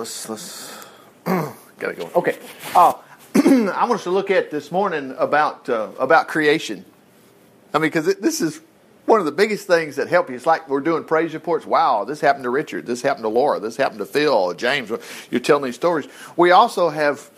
let's let's gotta go. Okay, uh, I want us to look at this morning about uh, about creation. I mean, because this is one of the biggest things that help you. It's like we're doing praise reports. Wow, this happened to Richard. This happened to Laura. This happened to Phil, James. You're telling these stories. We also have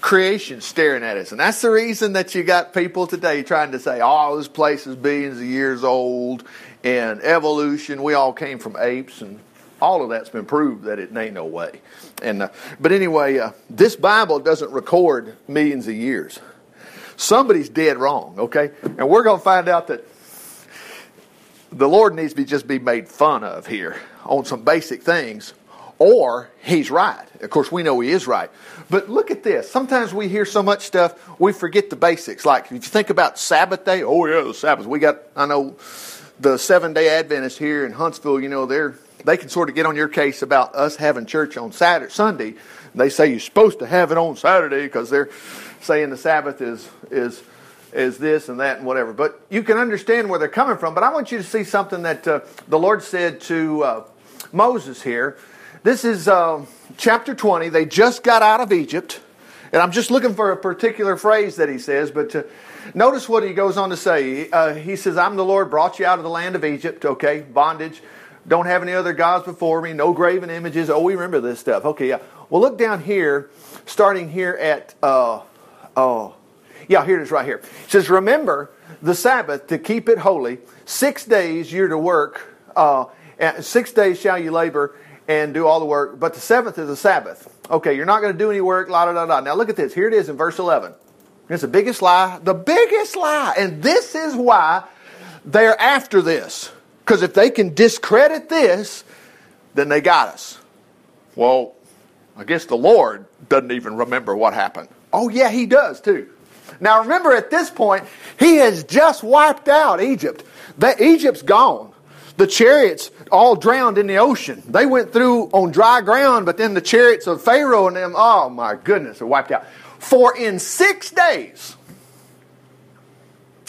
creation staring at us. And that's the reason that you got people today trying to say, oh, this place is billions of years old and evolution. We all came from apes and all of that's been proved that it ain't no way. And uh, but anyway, uh, this Bible doesn't record millions of years. Somebody's dead wrong, okay? And we're going to find out that the Lord needs to be just be made fun of here on some basic things, or He's right. Of course, we know He is right. But look at this. Sometimes we hear so much stuff, we forget the basics. Like if you think about Sabbath day, oh yeah, the Sabbath. We got, I know, the Seven Day Adventists here in Huntsville. You know, they're they can sort of get on your case about us having church on Saturday, Sunday. They say you're supposed to have it on Saturday because they're saying the Sabbath is is is this and that and whatever. But you can understand where they're coming from. But I want you to see something that uh, the Lord said to uh, Moses here. This is uh, chapter 20. They just got out of Egypt. And I'm just looking for a particular phrase that he says, but uh, notice what he goes on to say. Uh, he says, I'm the Lord, brought you out of the land of Egypt, okay, bondage. Don't have any other gods before me, no graven images. Oh, we remember this stuff. Okay, yeah. Well, look down here, starting here at, uh, oh, yeah, here it is right here. It says, Remember the Sabbath to keep it holy. Six days you're to work, uh, six days shall you labor and do all the work, but the seventh is the Sabbath. Okay, you're not going to do any work, la da da da. Now look at this. Here it is in verse 11. It's the biggest lie, the biggest lie. And this is why they're after this. Because if they can discredit this, then they got us. Well, I guess the Lord doesn't even remember what happened. Oh, yeah, he does too. Now remember, at this point, he has just wiped out Egypt. That Egypt's gone. The chariots all drowned in the ocean. They went through on dry ground, but then the chariots of Pharaoh and them, oh my goodness, are wiped out. For in six days,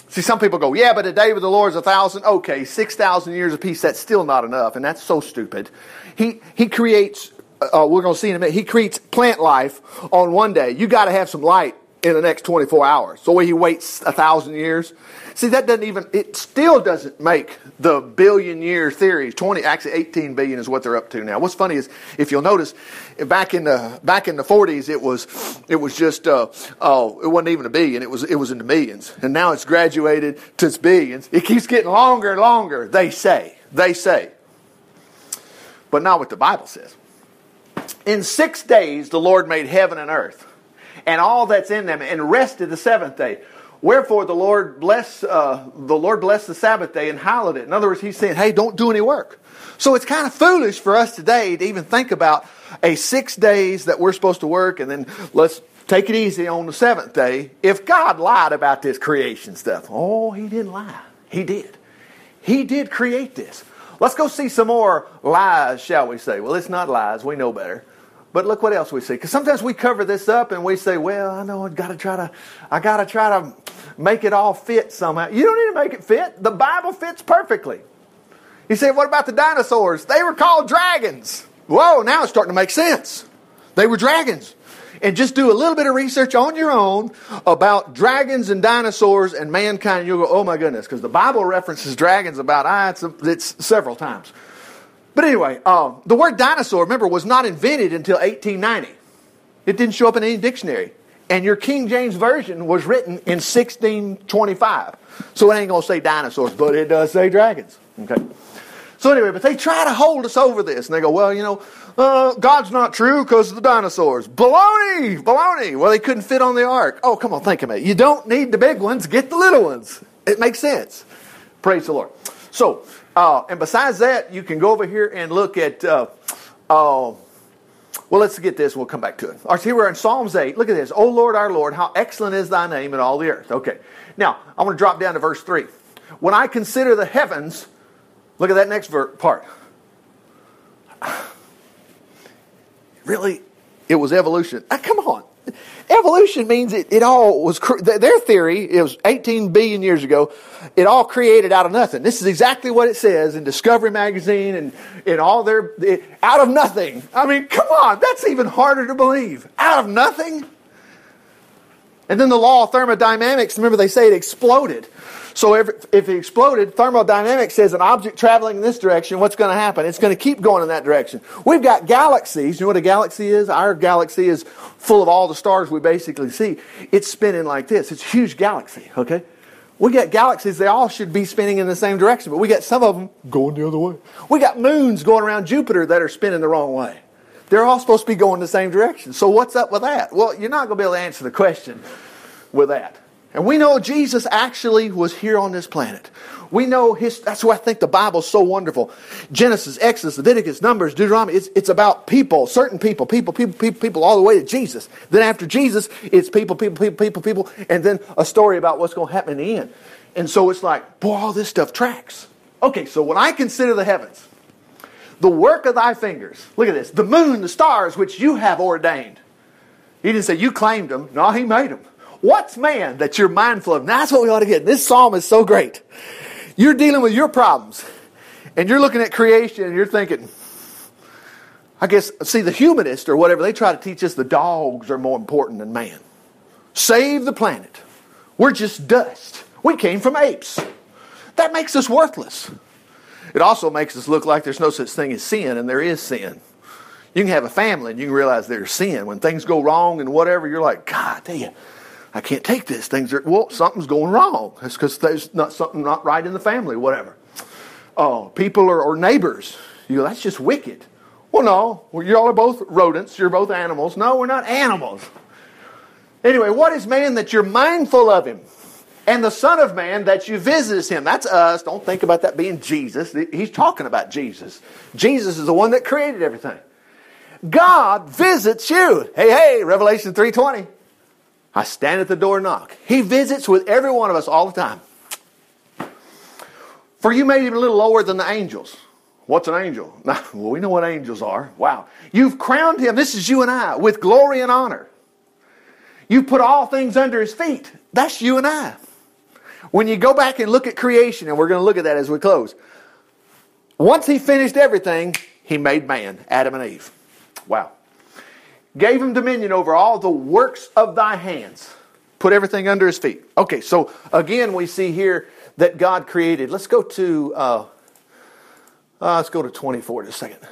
See, some people go, yeah, but a day with the Lord is a thousand. Okay, 6,000 years of peace, that's still not enough, and that's so stupid. He, he creates, uh, we're going to see in a minute, he creates plant life on one day. You got to have some light in the next 24 hours. So he waits a thousand years. See, that doesn't even, it still doesn't make the billion year theory. 20, actually 18 billion is what they're up to now. What's funny is, if you'll notice, back in the, back in the 40s, it was, it was just, uh, oh, it wasn't even a billion. It was, it was in the millions. And now it's graduated to its billions. It keeps getting longer and longer. They say, they say. But not what the Bible says. In six days, the Lord made heaven and earth and all that's in them, and rested the seventh day. Wherefore the Lord bless uh, the Lord blessed the Sabbath day and hallowed it. In other words, He's saying, "Hey, don't do any work." So it's kind of foolish for us today to even think about a six days that we're supposed to work, and then let's take it easy on the seventh day. If God lied about this creation stuff, oh, He didn't lie. He did. He did create this. Let's go see some more lies, shall we say? Well, it's not lies. We know better. But look what else we see. Because sometimes we cover this up and we say, well, I know I've gotta try to I gotta try to make it all fit somehow. You don't need to make it fit. The Bible fits perfectly. You say, what about the dinosaurs? They were called dragons. Whoa, now it's starting to make sense. They were dragons. And just do a little bit of research on your own about dragons and dinosaurs and mankind. You'll go, oh my goodness, because the Bible references dragons about, ah, it's, it's several times. But anyway, uh, the word dinosaur, remember, was not invented until 1890. It didn't show up in any dictionary. And your King James Version was written in 1625. So it ain't going to say dinosaurs, but it does say dragons. Okay. So anyway, but they try to hold us over this. And they go, well, you know, uh, God's not true because of the dinosaurs. Baloney! Baloney! Well, they couldn't fit on the ark. Oh, come on, think of it. You don't need the big ones, get the little ones. It makes sense. Praise the Lord. So, uh, and besides that, you can go over here and look at, uh, uh, well, let's get this. We'll come back to it. All right, here we're in Psalms 8. Look at this. O Lord, our Lord, how excellent is thy name in all the earth. Okay. Now, I want to drop down to verse 3. When I consider the heavens, look at that next ver- part. Really? It was evolution. Ah, come on. evolution means it, it all was, their theory, it was 18 billion years ago, it all created out of nothing. This is exactly what it says in Discovery Magazine and in all their, it, out of nothing. I mean, come on, that's even harder to believe. Out of nothing? And then the law of thermodynamics, remember they say it exploded. So if, if it exploded, thermodynamics says an object traveling in this direction, what's going to happen? It's going to keep going in that direction. We've got galaxies. You know what a galaxy is? Our galaxy is full of all the stars we basically see. It's spinning like this. It's a huge galaxy, okay? We got galaxies, they all should be spinning in the same direction, but we got some of them going the other way. We got moons going around Jupiter that are spinning the wrong way. They're all supposed to be going the same direction. So what's up with that? Well, you're not going to be able to answer the question with that. And we know Jesus actually was here on this planet. We know his, that's why I think the Bible's so wonderful. Genesis, Exodus, Leviticus, Numbers, Deuteronomy, it's, it's about people, certain people, people, people, people, people, all the way to Jesus. Then after Jesus, it's people, people, people, people, people, and then a story about what's going to happen in the end. And so it's like, boy, all this stuff tracks. Okay, so when I consider the heavens, the work of thy fingers, look at this, the moon, the stars, which you have ordained. He didn't say you claimed them. No, he made them. What's man that you're mindful of? that's what we ought to get. This psalm is so great. You're dealing with your problems, and you're looking at creation, and you're thinking, I guess, see, the humanist or whatever, they try to teach us the dogs are more important than man. Save the planet. We're just dust. We came from apes. That makes us worthless. It also makes us look like there's no such thing as sin, and there is sin. You can have a family and you can realize there's sin. When things go wrong and whatever, you're like, God, you, I can't take this. Things are, well, something's going wrong. It's because there's not something not right in the family, whatever. Oh, people are, or neighbors. You go, that's just wicked. Well, no, well, you all are both rodents. You're both animals. No, we're not animals. Anyway, what is man that you're mindful of him? And the Son of Man that you visit him. That's us. Don't think about that being Jesus. He's talking about Jesus. Jesus is the one that created everything. God visits you. Hey, hey, Revelation 3.20. I stand at the door and knock. He visits with every one of us all the time. For you made him a little lower than the angels. What's an angel? well, we know what angels are. Wow. You've crowned him, this is you and I, with glory and honor. You've put all things under his feet. That's you and I. When you go back and look at creation, and we're going to look at that as we close, once he finished everything, he made man, Adam and Eve. Wow gave him dominion over all the works of thy hands. Put everything under his feet. Okay, so again, we see here that God created. Let's go to uh, uh, let's go to 24 in a second. Of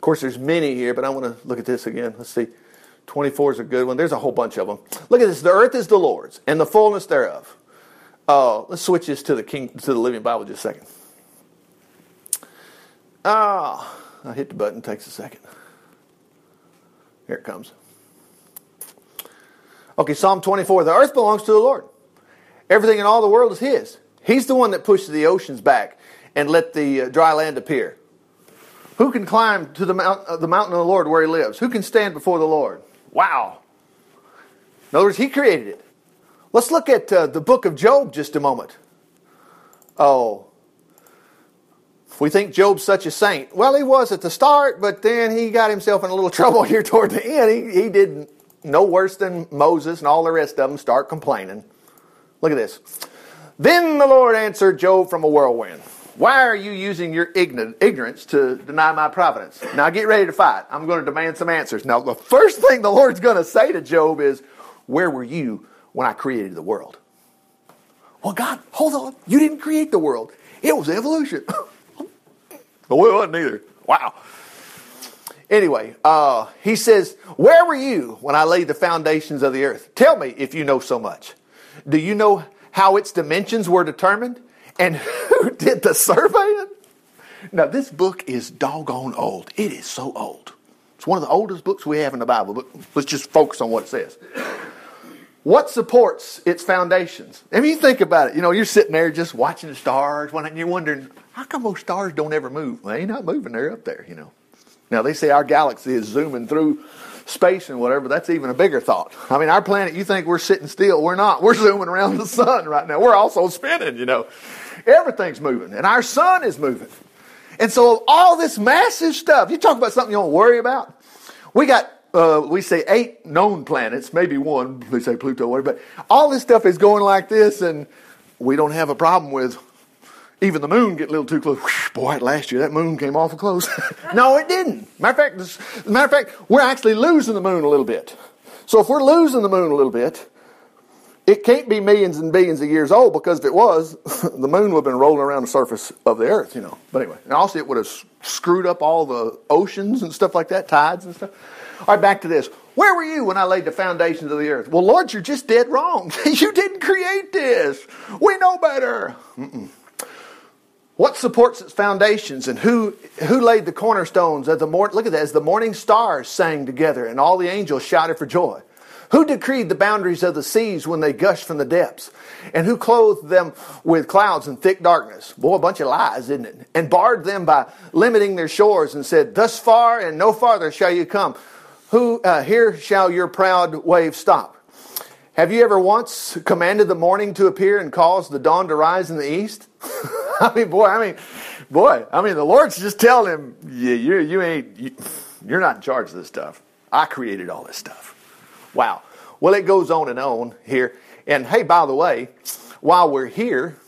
course, there's many here, but I want to look at this again. Let's see. 24 is a good one. There's a whole bunch of them. Look at this. The earth is the Lord's, and the fullness thereof. Uh, let's switch this to the King to the Living Bible just a second. Ah, I hit the button. Takes a second. Here it comes. Okay, Psalm 24. The earth belongs to the Lord. Everything in all the world is His. He's the one that pushed the oceans back and let the uh, dry land appear. Who can climb to the, mount, uh, the mountain of the Lord where He lives? Who can stand before the Lord? Wow. In other words, He created it. Let's look at uh, the book of Job just a moment. Oh, we think Job's such a saint. Well, he was at the start, but then he got himself in a little trouble here toward the end. He, he did no worse than Moses and all the rest of them start complaining. Look at this. Then the Lord answered Job from a whirlwind. Why are you using your ignorance to deny my providence? Now get ready to fight. I'm going to demand some answers. Now, the first thing the Lord's going to say to Job is, Where were you when I created the world? Well, God, hold on. You didn't create the world, it was evolution. But we wasn't either. Wow. Anyway, uh, he says, Where were you when I laid the foundations of the earth? Tell me if you know so much. Do you know how its dimensions were determined? And who did the surveying? Now, this book is doggone old. It is so old. It's one of the oldest books we have in the Bible, but let's just focus on what it says. What supports its foundations? I mean, you think about it. You know, you're sitting there just watching the stars, and you're wondering, how come those stars don't ever move? Well, they ain't not moving. They're up there, you know. Now, they say our galaxy is zooming through space and whatever. That's even a bigger thought. I mean, our planet, you think we're sitting still. We're not. We're zooming around the sun right now. We're also spinning, you know. Everything's moving, and our sun is moving. And so, all this massive stuff, you talk about something you don't worry about. We got uh, we say eight known planets, maybe one, they say Pluto, whatever, but all this stuff is going like this, and we don't have a problem with even the moon get a little too close. Boy, last year that moon came awful close. no, it didn't. Matter of fact, matter of fact, we're actually losing the moon a little bit. So if we're losing the moon a little bit, it can't be millions and billions of years old because if it was, the moon would have been rolling around the surface of the earth, you know. But anyway, and also it would have screwed up all the oceans and stuff like that, tides and stuff. All right, back to this. Where were you when I laid the foundations of the earth? Well, Lord, you're just dead wrong. you didn't create this. We know better. Mm-mm. What supports its foundations and who, who laid the cornerstones of the mor- look at that, as the morning stars sang together and all the angels shouted for joy? Who decreed the boundaries of the seas when they gushed from the depths? And who clothed them with clouds and thick darkness? Boy, a bunch of lies, isn't it? And barred them by limiting their shores and said, Thus far and no farther shall you come. Who, uh, here shall your proud wave stop. Have you ever once commanded the morning to appear and caused the dawn to rise in the east? I mean, boy, I mean, boy, I mean, the Lord's just telling him, yeah, you, you ain't, you, you're not in charge of this stuff. I created all this stuff. Wow. Well, it goes on and on here. And hey, by the way, while we're here,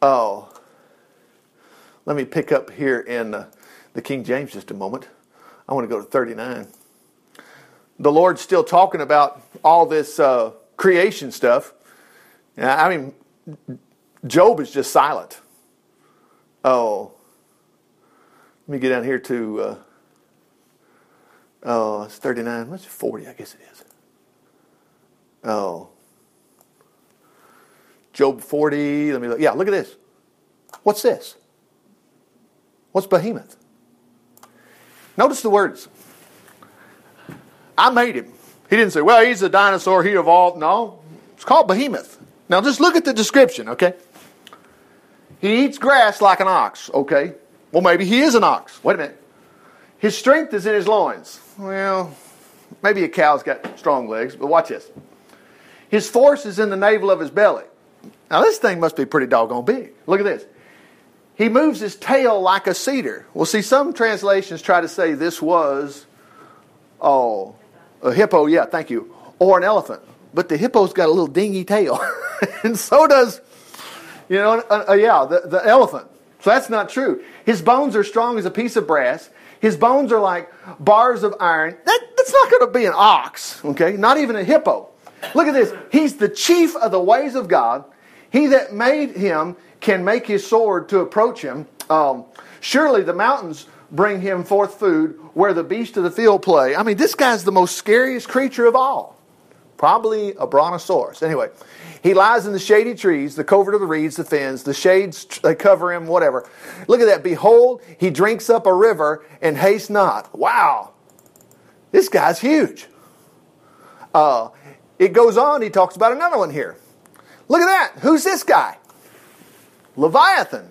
oh, let me pick up here in uh, the King James just a moment. I want to go to 39. The Lord's still talking about all this uh, creation stuff. I mean, Job is just silent. Oh, let me get down here to uh, Oh, it's 39. What's 40? I guess it is. Oh. Job 40. Let me look. Yeah, look at this. What's this? What's behemoth? Notice the words. I made him. He didn't say, well, he's a dinosaur, he evolved. No, it's called behemoth. Now just look at the description, okay? He eats grass like an ox, okay? Well, maybe he is an ox. Wait a minute. His strength is in his loins. Well, maybe a cow's got strong legs, but watch this. His force is in the navel of his belly. Now, this thing must be pretty doggone big. Look at this. He moves his tail like a cedar. Well, see, some translations try to say this was, oh, a hippo, yeah, thank you, or an elephant. But the hippo's got a little dingy tail. and so does, you know, uh, uh, yeah, the, the elephant. So that's not true. His bones are strong as a piece of brass. His bones are like bars of iron. That, that's not going to be an ox, okay? Not even a hippo. Look at this. He's the chief of the ways of God. He that made him can make his sword to approach him. Um, surely the mountains bring him forth food where the beasts of the field play. I mean, this guy's the most scariest creature of all. Probably a brontosaurus. Anyway, he lies in the shady trees, the covert of the reeds, the fens, the shades they cover him, whatever. Look at that. Behold, he drinks up a river and haste not. Wow. This guy's huge. Uh, it goes on, he talks about another one here. Look at that. Who's this guy? Leviathan.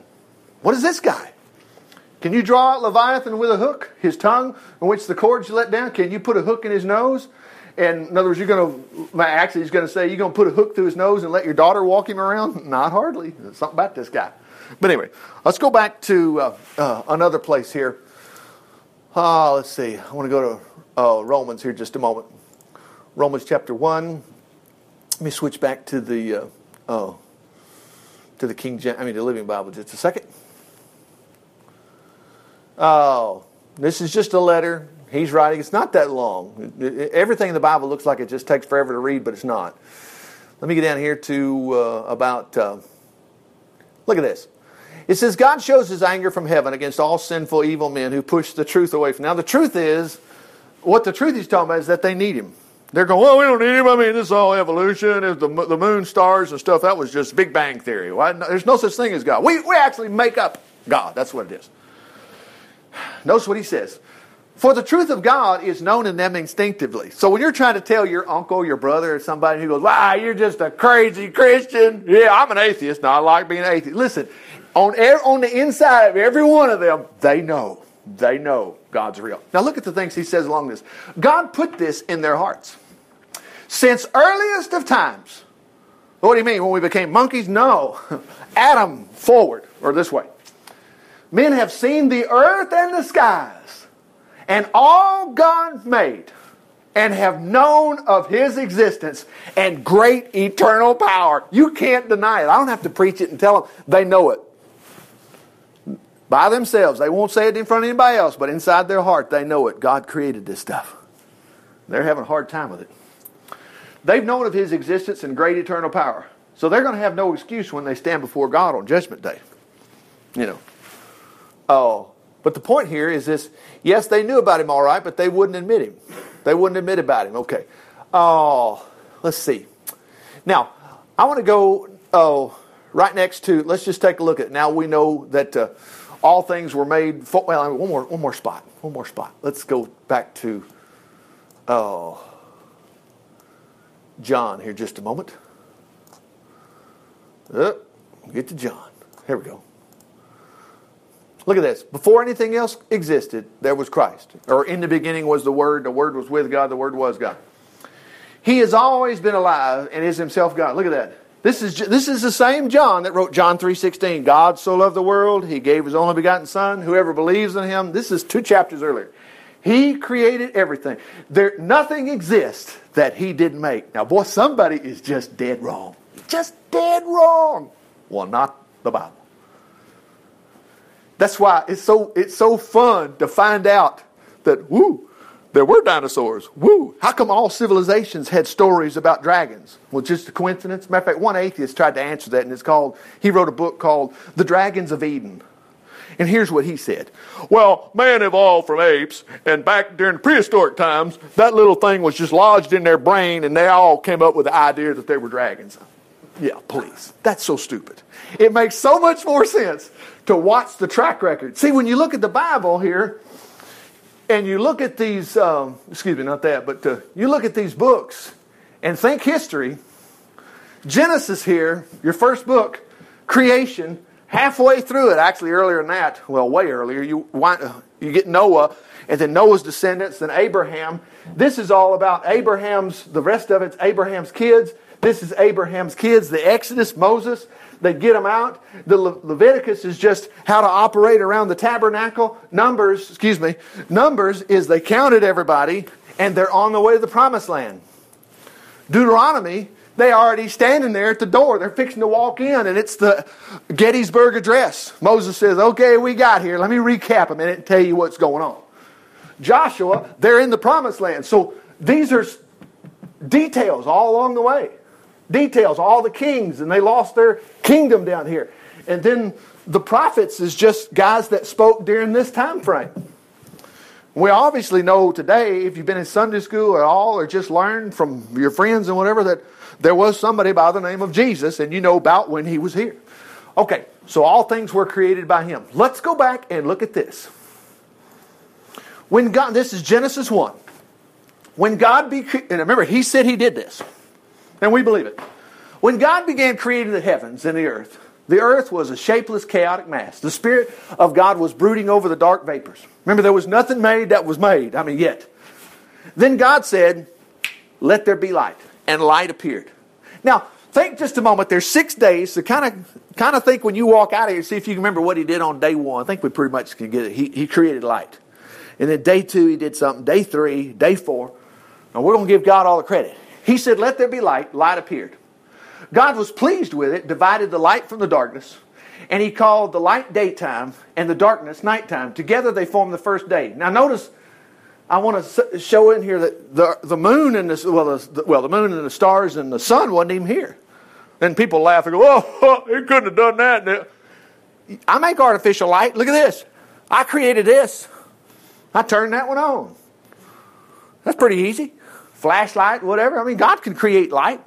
What is this guy? Can you draw out Leviathan with a hook? His tongue, in which the cords you let down? Can you put a hook in his nose? And in other words, you're going to, actually, he's going to say, you're going to put a hook through his nose and let your daughter walk him around? Not hardly. There's something about this guy. But anyway, let's go back to uh, uh, another place here. Uh, let's see. I want to go to uh, Romans here just a moment. Romans chapter 1. Let me switch back to the uh, oh, to the King James, I mean the Living Bible just a second. Oh, this is just a letter He's writing, it's not that long. Everything in the Bible looks like it just takes forever to read, but it's not. Let me get down here to uh, about, uh, look at this. It says, God shows his anger from heaven against all sinful, evil men who push the truth away from. Now, the truth is, what the truth he's talking about is that they need him. They're going, well, we don't need him. I mean, this is all evolution. The, the moon, stars, and stuff, that was just Big Bang Theory. Why? There's no such thing as God. We, we actually make up God. That's what it is. Notice what he says. For the truth of God is known in them instinctively. So when you're trying to tell your uncle, your brother, or somebody who goes, wow, you're just a crazy Christian. Yeah, I'm an atheist. No, I like being an atheist. Listen, on, air, on the inside of every one of them, they know. They know God's real. Now look at the things he says along this. God put this in their hearts. Since earliest of times. What do you mean? When we became monkeys? No. Adam forward, or this way. Men have seen the earth and the skies and all God made and have known of his existence and great eternal power. You can't deny it. I don't have to preach it and tell them. They know it. By themselves. They won't say it in front of anybody else, but inside their heart, they know it. God created this stuff. They're having a hard time with it. They've known of his existence and great eternal power. So they're going to have no excuse when they stand before God on Judgment Day. You know. Oh, but the point here is this yes, they knew about him all right, but they wouldn't admit him. They wouldn't admit about him. Okay. Oh, let's see. Now, I want to go oh, right next to, let's just take a look at it. Now we know that uh, all things were made, for, well, one more, one more spot. One more spot. Let's go back to, oh, John here just a moment. Get to John. Here we go. Look at this. Before anything else existed, there was Christ. Or in the beginning was the Word, the Word was with God, the Word was God. He has always been alive and is himself God. Look at that. This is, this is the same John that wrote John 3.16. God so loved the world, he gave his only begotten Son. Whoever believes in him, this is two chapters earlier. He created everything. There, nothing exists that he didn't make. Now, boy, somebody is just dead wrong. Just dead wrong. Well, not the Bible. That's why it's so it's so fun to find out that woo, there were dinosaurs. Woo! How come all civilizations had stories about dragons? Well, just a coincidence. Matter of fact, one atheist tried to answer that, and it's called. He wrote a book called "The Dragons of Eden." And here's what he said. Well, man evolved from apes, and back during prehistoric times, that little thing was just lodged in their brain, and they all came up with the idea that they were dragons. Yeah, please. That's so stupid. It makes so much more sense to watch the track record. See, when you look at the Bible here, and you look at these, um, excuse me, not that, but uh, you look at these books and think history, Genesis here, your first book, creation, halfway through it, actually earlier than that, well, way earlier, you, you get Noah, and then Noah's descendants, then Abraham. This is all about Abraham's, the rest of it's Abraham's kids. This is Abraham's kids, the Exodus, Moses. They get them out. The Le- Leviticus is just how to operate around the tabernacle. Numbers, excuse me, Numbers is they counted everybody and they're on the way to the promised land. Deuteronomy, they already standing there at the door. They're fixing to walk in, and it's the Gettysburg Address. Moses says, Okay, we got here. Let me recap a minute and tell you what's going on. Joshua, they're in the promised land. So these are details all along the way details, all the kings, and they lost their kingdom down here. And then the prophets is just guys that spoke during this time frame. We obviously know today, if you've been in Sunday school at all or just learned from your friends and whatever, that there was somebody by the name of Jesus, and you know about when he was here. Okay, so all things were created by him. Let's go back and look at this. When God, this is Genesis 1. When God be, and remember, he said he did this. And we believe it. When God began creating the heavens and the earth, the earth was a shapeless, chaotic mass. The Spirit of God was brooding over the dark vapors. Remember, there was nothing made that was made. I mean, yet. Then God said, Let there be light. And light appeared. Now, think just a moment. There's six days, so kind of kind of think when you walk out of here, see if you can remember what he did on day one. I think we pretty much can get it. He, he created light. And then day two, he did something. Day three, day four. Now, we're going to give God all the credit. He said, Let there be light. Light appeared. God was pleased with it, divided the light from the darkness, and he called the light daytime and the darkness nighttime. Together they formed the first day. Now notice, I want to show in here that the, the moon and the, well, the, well, the moon and the stars and the sun wasn't even here. And people laugh and go, oh, oh he couldn't have done that. I make artificial light. Look at this. I created this. I turned that one on. That's pretty easy flashlight, whatever. I mean, God can create light.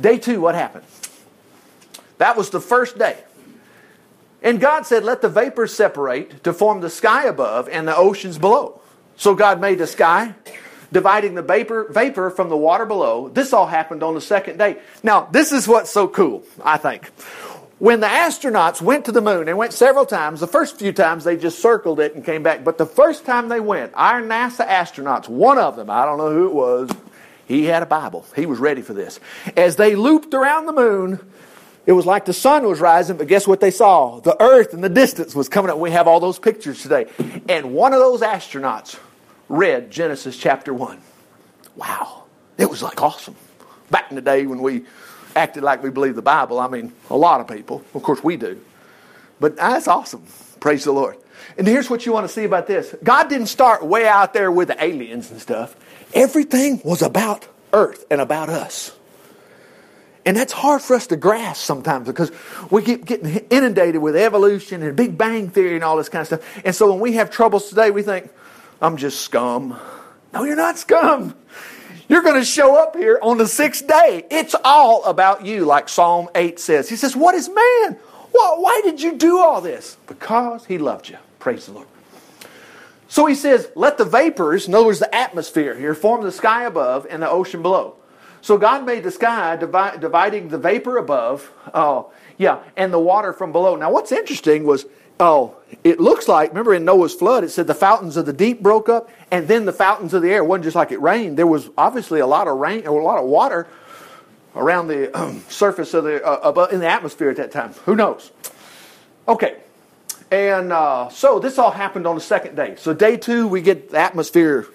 Day two, what happened? That was the first day. And God said, Let the vapors separate to form the sky above and the oceans below. So God made the sky, dividing the vapor, vapor from the water below. This all happened on the second day. Now, this is what's so cool, I think. When the astronauts went to the moon, they went several times. The first few times they just circled it and came back. But the first time they went, our NASA astronauts, one of them, I don't know who it was, he had a Bible. He was ready for this. As they looped around the moon, It was like the sun was rising, but guess what they saw? The earth in the distance was coming up. We have all those pictures today. And one of those astronauts read Genesis chapter 1. Wow. It was like awesome. Back in the day when we acted like we believe the Bible, I mean, a lot of people. Of course, we do. But that's awesome. Praise the Lord. And here's what you want to see about this God didn't start way out there with the aliens and stuff, everything was about earth and about us. And that's hard for us to grasp sometimes because we keep getting inundated with evolution and Big Bang Theory and all this kind of stuff. And so when we have troubles today, we think, I'm just scum. No, you're not scum. You're going to show up here on the sixth day. It's all about you, like Psalm 8 says. He says, What is man? why did you do all this? Because he loved you. Praise the Lord. So he says, Let the vapors, in other words, the atmosphere here, form the sky above and the ocean below. So God made the sky, divi- dividing the vapor above, oh, yeah, and the water from below. Now, what's interesting was, oh, it looks like, remember in Noah's flood, it said the fountains of the deep broke up, and then the fountains of the air. It wasn't just like it rained. There was obviously a lot of rain, or a lot of water around the um, surface of the, uh, above, in the atmosphere at that time. Who knows? Okay. And uh, so this all happened on the second day. So day two, we get the atmosphere.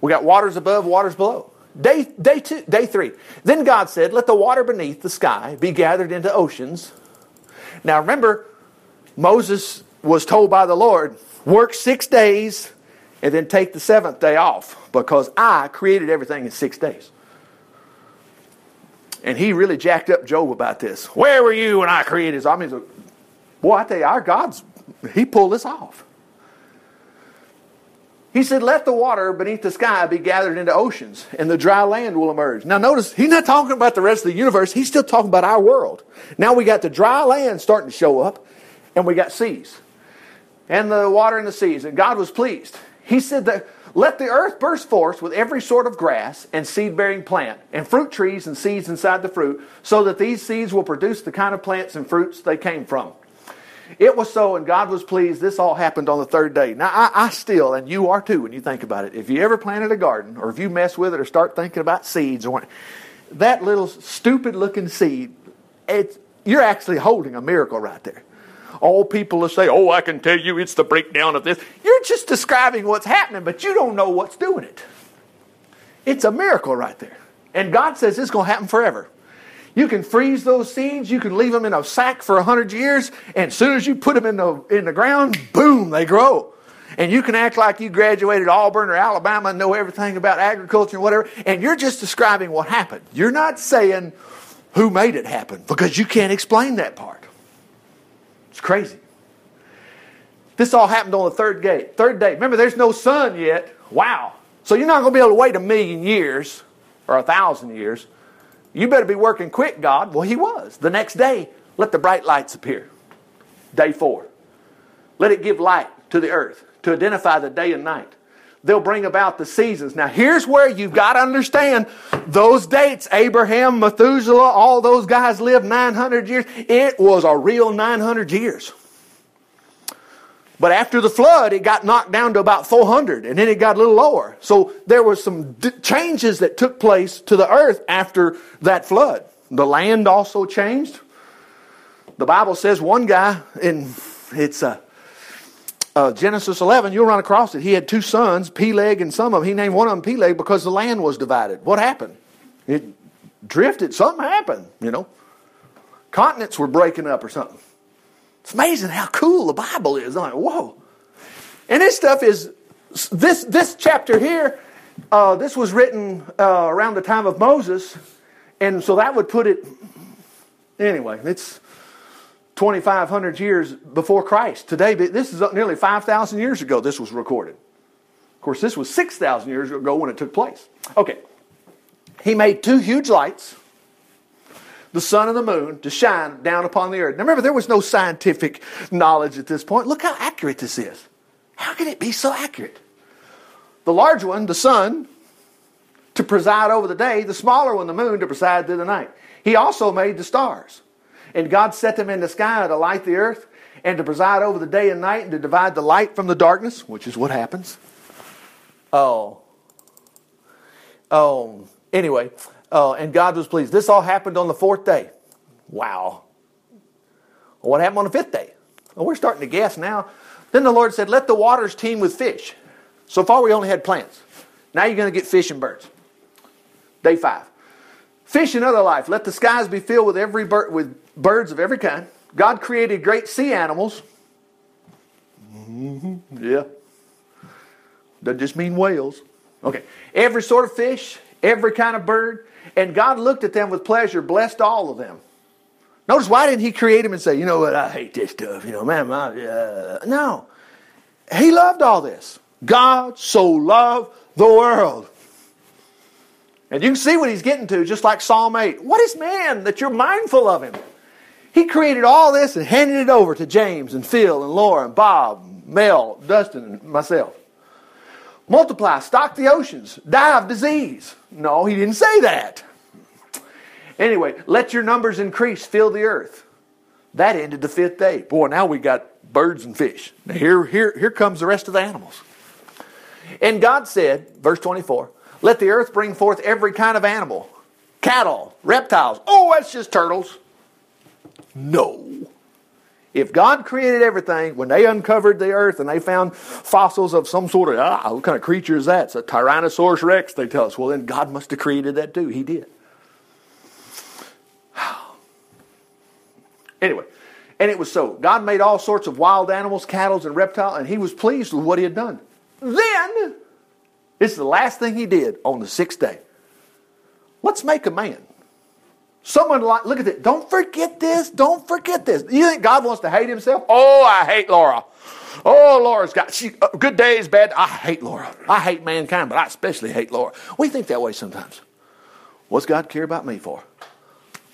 We got waters above, waters below. Day, day, two, day three. Then God said, Let the water beneath the sky be gathered into oceans. Now remember, Moses was told by the Lord, Work six days and then take the seventh day off because I created everything in six days. And he really jacked up Job about this. Where were you when I created? I mean, boy, I tell you, our God's, he pulled this off. He said, Let the water beneath the sky be gathered into oceans, and the dry land will emerge. Now, notice, he's not talking about the rest of the universe, he's still talking about our world. Now we got the dry land starting to show up, and we got seas, and the water in the seas, and God was pleased. He said that, Let the earth burst forth with every sort of grass and seed bearing plant, and fruit trees and seeds inside the fruit, so that these seeds will produce the kind of plants and fruits they came from. It was so, and God was pleased. This all happened on the third day. Now, I, I, still, and you are too, when you think about it. If you ever planted a garden, or if you mess with it, or start thinking about seeds, or that little stupid-looking seed, it's, you're actually holding a miracle right there. All people will say, "Oh, I can tell you, it's the breakdown of this." You're just describing what's happening, but you don't know what's doing it. It's a miracle right there, and God says it's going to happen forever. You can freeze those seeds. You can leave them in a sack for 100 years. And as soon as you put them in the, in the ground, boom, they grow. And you can act like you graduated Auburn or Alabama and know everything about agriculture and whatever. And you're just describing what happened. You're not saying who made it happen because you can't explain that part. It's crazy. This all happened on the third day. Third day. Remember, there's no sun yet. Wow. So you're not going to be able to wait a million years or a thousand years. You better be working quick, God. Well, he was. The next day, let the bright lights appear. Day four. Let it give light to the earth to identify the day and night. They'll bring about the seasons. Now, here's where you've got to understand those dates. Abraham, Methuselah, all those guys lived 900 years. It was a real 900 years. But after the flood, it got knocked down to about 400, and then it got a little lower. So there were some d- changes that took place to the earth after that flood. The land also changed. The Bible says one guy in it's uh, uh, Genesis 11. You'll run across it. He had two sons, Peleg and some of them. He named one of them Peleg because the land was divided. What happened? It drifted. Something happened. You know, continents were breaking up or something. It's amazing how cool the Bible is. I'm like, whoa. And this stuff is, this, this chapter here, uh, this was written uh, around the time of Moses. And so that would put it, anyway, it's 2,500 years before Christ. Today, this is uh, nearly 5,000 years ago this was recorded. Of course, this was 6,000 years ago when it took place. Okay. He made two huge lights the sun and the moon to shine down upon the earth. Now remember, there was no scientific knowledge at this point. Look how accurate this is. How can it be so accurate? The large one, the sun, to preside over the day, the smaller one, the moon, to preside through the night. He also made the stars. And God set them in the sky to light the earth and to preside over the day and night and to divide the light from the darkness, which is what happens. Oh. Oh. Anyway, uh, and God was pleased. This all happened on the fourth day. Wow. Well, what happened on the fifth day? Well, we're starting to guess now. Then the Lord said, Let the waters teem with fish. So far, we only had plants. Now you're going to get fish and birds. Day five. Fish and other life. Let the skies be filled with every bird, with birds of every kind. God created great sea animals. Mm-hmm. Yeah. Doesn't just mean whales. Okay. Every sort of fish, every kind of bird. And God looked at them with pleasure, blessed all of them. Notice why didn't He create them and say, you know what, I hate this stuff. You know, man, my, uh, no. He loved all this. God so loved the world. And you can see what he's getting to, just like Psalm 8. What is man that you're mindful of him? He created all this and handed it over to James and Phil and Laura and Bob, Mel, Dustin, and myself. Multiply, stock the oceans, die of disease. No, he didn't say that. Anyway, let your numbers increase, fill the earth. That ended the fifth day. Boy, now we got birds and fish. Now here, here, here comes the rest of the animals. And God said, verse 24, let the earth bring forth every kind of animal cattle, reptiles. Oh, that's just turtles. No. If God created everything, when they uncovered the earth and they found fossils of some sort of, ah, what kind of creature is that? It's a Tyrannosaurus Rex, they tell us. Well, then God must have created that too. He did. anyway, and it was so. God made all sorts of wild animals, cattle, and reptiles, and he was pleased with what he had done. Then, this is the last thing he did on the sixth day. Let's make a man. Someone like, look at this. Don't forget this. Don't forget this. You think God wants to hate himself? Oh, I hate Laura. Oh, Laura's got she, uh, good days, bad. I hate Laura. I hate mankind, but I especially hate Laura. We think that way sometimes. What's God care about me for?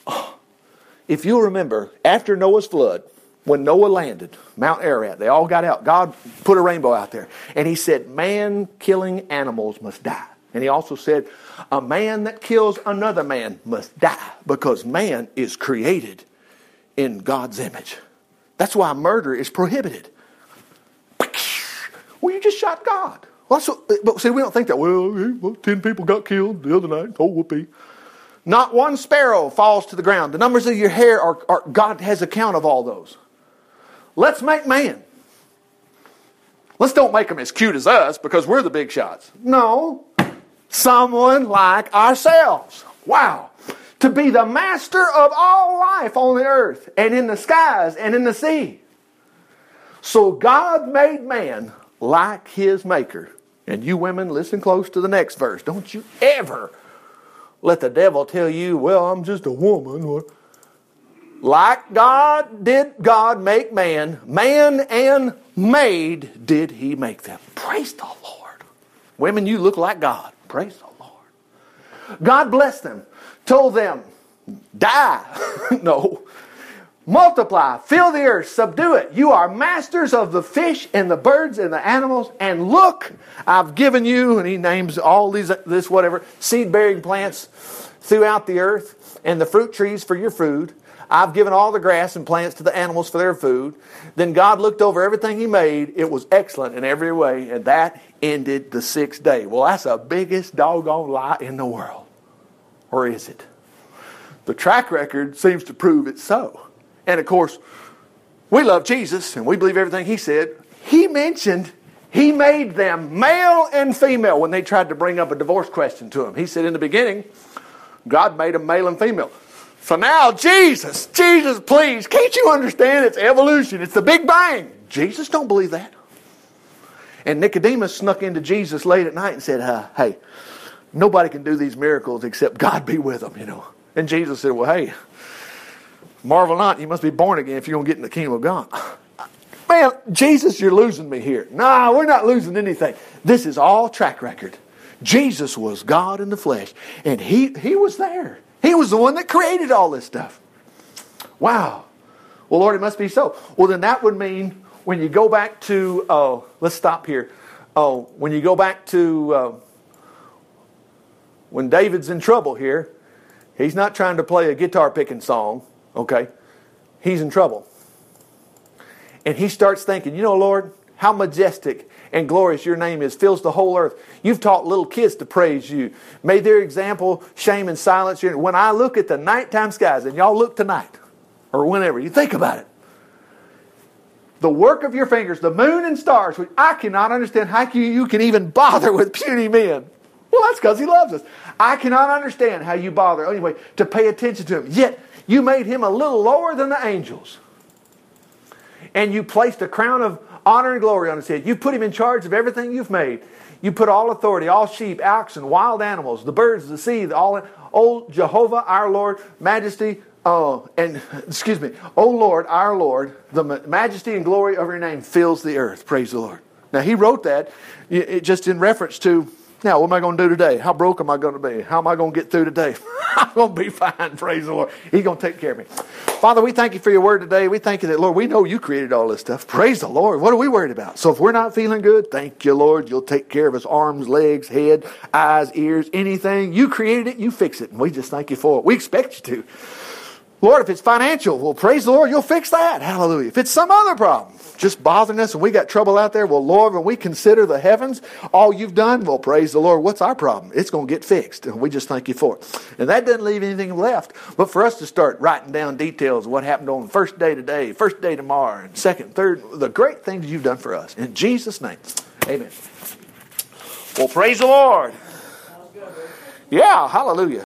Oh. If you remember, after Noah's flood, when Noah landed, Mount Ararat, they all got out. God put a rainbow out there. And he said, Man killing animals must die. And he also said, A man that kills another man must die because man is created in God's image. That's why murder is prohibited. Well, you just shot God. Well, but see, we don't think that. Well, well, 10 people got killed the other night. Oh, whoopee. Not one sparrow falls to the ground. The numbers of your hair are, are God has account of all those. Let's make man. Let's don't make them as cute as us because we're the big shots. No, someone like ourselves. Wow. To be the master of all life on the earth and in the skies and in the sea. So God made man like his maker. And you women, listen close to the next verse. Don't you ever let the devil tell you, well, I'm just a woman. Like God did God make man, man and maid did he make them. Praise the Lord. Women, you look like God. Praise the Lord. God blessed them, told them, die. no. Multiply, fill the earth, subdue it. You are masters of the fish and the birds and the animals. And look, I've given you, and he names all these, this whatever, seed bearing plants throughout the earth and the fruit trees for your food. I've given all the grass and plants to the animals for their food. Then God looked over everything He made. It was excellent in every way, and that ended the sixth day. Well, that's the biggest doggone lie in the world. Or is it? The track record seems to prove it so. And of course, we love Jesus and we believe everything He said. He mentioned He made them male and female when they tried to bring up a divorce question to Him. He said in the beginning, God made them male and female. So now, Jesus, Jesus, please, can't you understand? It's evolution. It's the Big Bang. Jesus don't believe that. And Nicodemus snuck into Jesus late at night and said, uh, "Hey, nobody can do these miracles except God be with them." You know. And Jesus said, "Well, hey, marvel not. You must be born again if you're gonna get in the kingdom of God." Man, Jesus, you're losing me here. Nah, we're not losing anything. This is all track record. Jesus was God in the flesh, and he, he was there. He was the one that created all this stuff. Wow. Well, Lord, it must be so. Well, then that would mean when you go back to, oh, let's stop here. Oh, when you go back to uh, when David's in trouble here, he's not trying to play a guitar picking song, okay? He's in trouble. And he starts thinking, you know, Lord, how majestic and glorious your name is, fills the whole earth. You've taught little kids to praise you. May their example shame and silence you. When I look at the nighttime skies, and y'all look tonight, or whenever, you think about it. the work of your fingers, the moon and stars, which I cannot understand how you can even bother with puny men. Well, that's because he loves us. I cannot understand how you bother, anyway, to pay attention to him. Yet, you made him a little lower than the angels. And you placed a crown of honor and glory on his head. You put him in charge of everything you've made. You put all authority, all sheep, oxen, wild animals, the birds the sea, all. Oh, Jehovah, our Lord, majesty, Oh, and excuse me, oh Lord, our Lord, the majesty and glory of your name fills the earth. Praise the Lord. Now, he wrote that just in reference to now, what am I going to do today? How broke am I going to be? How am I going to get through today? I'm going to be fine. Praise the Lord. He's going to take care of me. Father, we thank you for your word today. We thank you that, Lord, we know you created all this stuff. Praise the Lord. What are we worried about? So if we're not feeling good, thank you, Lord. You'll take care of us arms, legs, head, eyes, ears, anything. You created it, you fix it. And we just thank you for it. We expect you to. Lord, if it's financial, well, praise the Lord, you'll fix that. Hallelujah. If it's some other problem, just bothering us and we got trouble out there, well, Lord, when we consider the heavens, all you've done, well, praise the Lord, what's our problem? It's going to get fixed. And we just thank you for it. And that doesn't leave anything left but for us to start writing down details of what happened on the first day today, first day tomorrow, and second, third, the great things you've done for us. In Jesus' name, amen. Well, praise the Lord. Yeah, hallelujah.